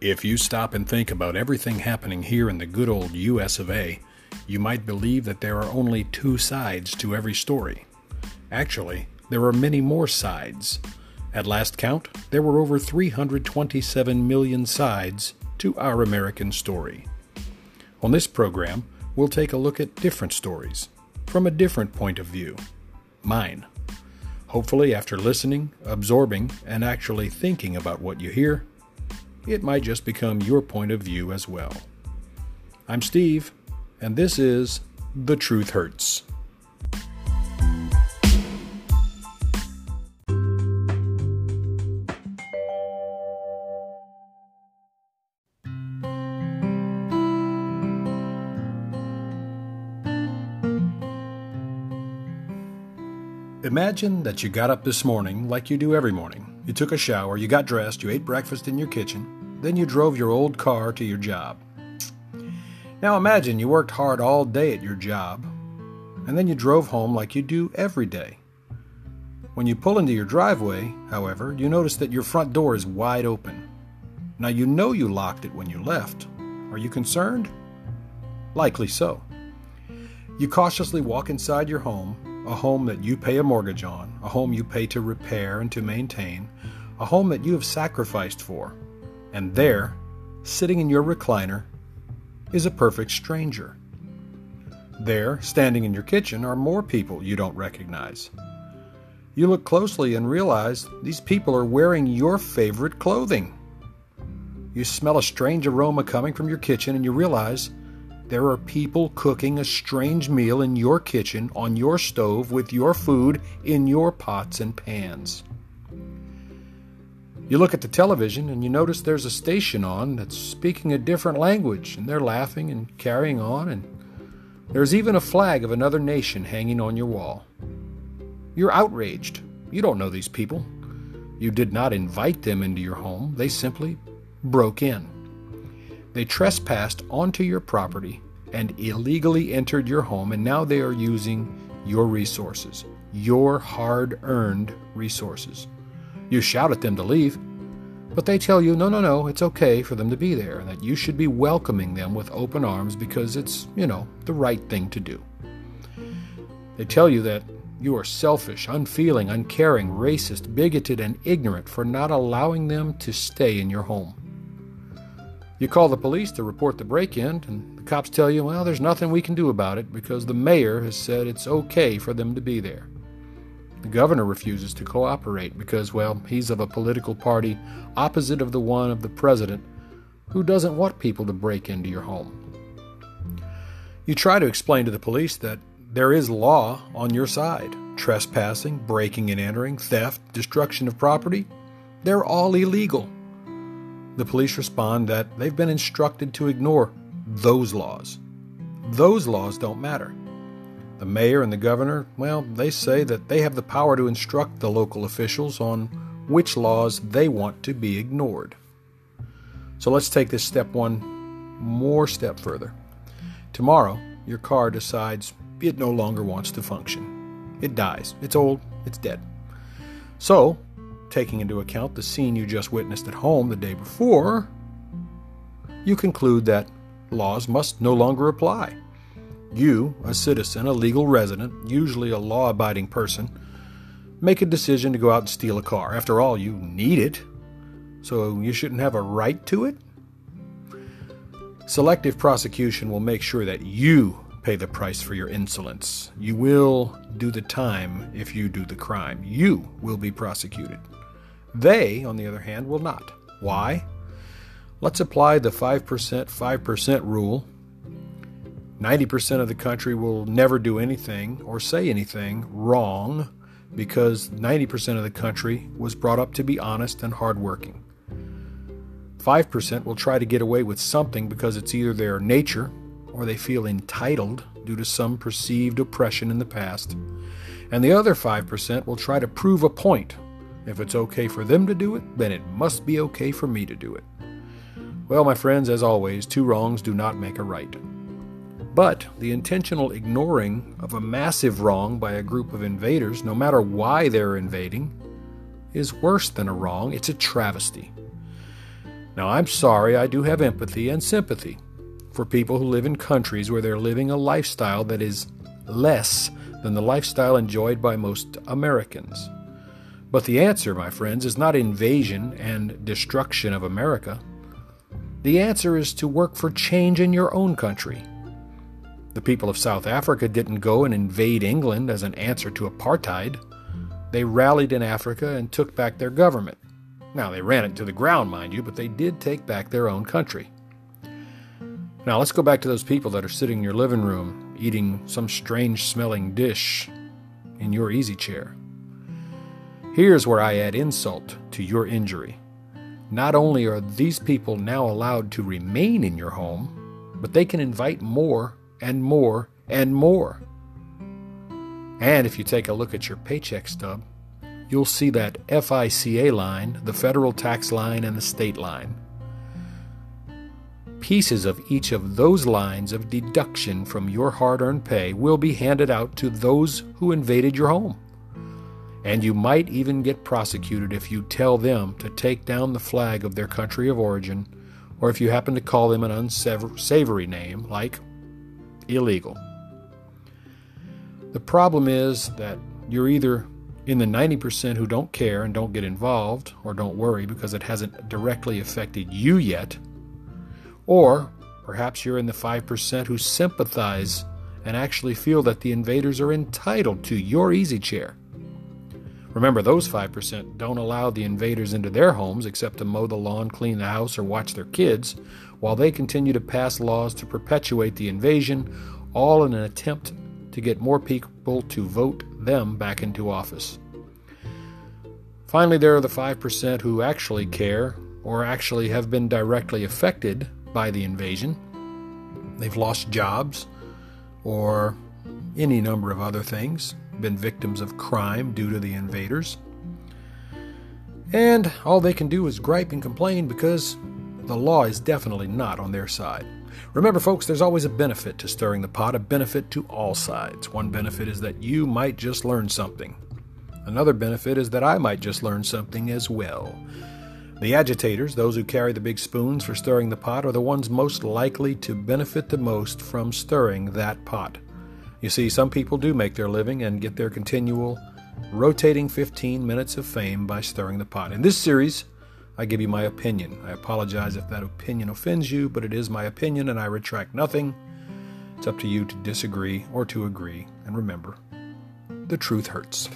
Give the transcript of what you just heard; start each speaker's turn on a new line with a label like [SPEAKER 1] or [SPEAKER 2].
[SPEAKER 1] If you stop and think about everything happening here in the good old US of A, you might believe that there are only two sides to every story. Actually, there are many more sides. At last count, there were over 327 million sides to our American story. On this program, we'll take a look at different stories from a different point of view mine. Hopefully, after listening, absorbing, and actually thinking about what you hear, it might just become your point of view as well. I'm Steve, and this is The Truth Hurts. Imagine that you got up this morning like you do every morning. You took a shower, you got dressed, you ate breakfast in your kitchen, then you drove your old car to your job. Now imagine you worked hard all day at your job, and then you drove home like you do every day. When you pull into your driveway, however, you notice that your front door is wide open. Now you know you locked it when you left. Are you concerned? Likely so. You cautiously walk inside your home a home that you pay a mortgage on, a home you pay to repair and to maintain, a home that you have sacrificed for. And there, sitting in your recliner, is a perfect stranger. There, standing in your kitchen, are more people you don't recognize. You look closely and realize these people are wearing your favorite clothing. You smell a strange aroma coming from your kitchen and you realize there are people cooking a strange meal in your kitchen, on your stove, with your food in your pots and pans. You look at the television and you notice there's a station on that's speaking a different language, and they're laughing and carrying on, and there's even a flag of another nation hanging on your wall. You're outraged. You don't know these people. You did not invite them into your home, they simply broke in. They trespassed onto your property and illegally entered your home, and now they are using your resources, your hard earned resources. You shout at them to leave, but they tell you, no, no, no, it's okay for them to be there, and that you should be welcoming them with open arms because it's, you know, the right thing to do. They tell you that you are selfish, unfeeling, uncaring, racist, bigoted, and ignorant for not allowing them to stay in your home. You call the police to report the break in, and the cops tell you, well, there's nothing we can do about it because the mayor has said it's okay for them to be there. The governor refuses to cooperate because, well, he's of a political party opposite of the one of the president who doesn't want people to break into your home. You try to explain to the police that there is law on your side trespassing, breaking and entering, theft, destruction of property. They're all illegal the police respond that they've been instructed to ignore those laws. Those laws don't matter. The mayor and the governor, well, they say that they have the power to instruct the local officials on which laws they want to be ignored. So let's take this step one more step further. Tomorrow, your car decides it no longer wants to function. It dies. It's old. It's dead. So, taking into account the scene you just witnessed at home the day before, you conclude that laws must no longer apply. You, a citizen, a legal resident, usually a law abiding person, make a decision to go out and steal a car. After all, you need it, so you shouldn't have a right to it? Selective prosecution will make sure that you pay the price for your insolence. You will do the time if you do the crime. You will be prosecuted. They, on the other hand, will not. Why? Let's apply the 5% 5% rule. 90% of the country will never do anything or say anything wrong because 90% of the country was brought up to be honest and hardworking. 5% will try to get away with something because it's either their nature or they feel entitled due to some perceived oppression in the past. And the other 5% will try to prove a point if it's okay for them to do it, then it must be okay for me to do it. Well, my friends, as always, two wrongs do not make a right. But the intentional ignoring of a massive wrong by a group of invaders, no matter why they're invading, is worse than a wrong. It's a travesty. Now, I'm sorry, I do have empathy and sympathy for people who live in countries where they're living a lifestyle that is less than the lifestyle enjoyed by most Americans. But the answer, my friends, is not invasion and destruction of America. The answer is to work for change in your own country. The people of South Africa didn't go and invade England as an answer to apartheid. They rallied in Africa and took back their government. Now, they ran it to the ground, mind you, but they did take back their own country. Now, let's go back to those people that are sitting in your living room eating some strange smelling dish in your easy chair. Here's where I add insult to your injury. Not only are these people now allowed to remain in your home, but they can invite more and more and more. And if you take a look at your paycheck stub, you'll see that FICA line, the federal tax line, and the state line. Pieces of each of those lines of deduction from your hard earned pay will be handed out to those who invaded your home. And you might even get prosecuted if you tell them to take down the flag of their country of origin, or if you happen to call them an unsavory name like illegal. The problem is that you're either in the 90% who don't care and don't get involved or don't worry because it hasn't directly affected you yet, or perhaps you're in the 5% who sympathize and actually feel that the invaders are entitled to your easy chair. Remember, those 5% don't allow the invaders into their homes except to mow the lawn, clean the house, or watch their kids, while they continue to pass laws to perpetuate the invasion, all in an attempt to get more people to vote them back into office. Finally, there are the 5% who actually care or actually have been directly affected by the invasion. They've lost jobs or any number of other things, been victims of crime due to the invaders. And all they can do is gripe and complain because the law is definitely not on their side. Remember, folks, there's always a benefit to stirring the pot, a benefit to all sides. One benefit is that you might just learn something. Another benefit is that I might just learn something as well. The agitators, those who carry the big spoons for stirring the pot, are the ones most likely to benefit the most from stirring that pot. You see, some people do make their living and get their continual, rotating 15 minutes of fame by stirring the pot. In this series, I give you my opinion. I apologize if that opinion offends you, but it is my opinion and I retract nothing. It's up to you to disagree or to agree. And remember, the truth hurts.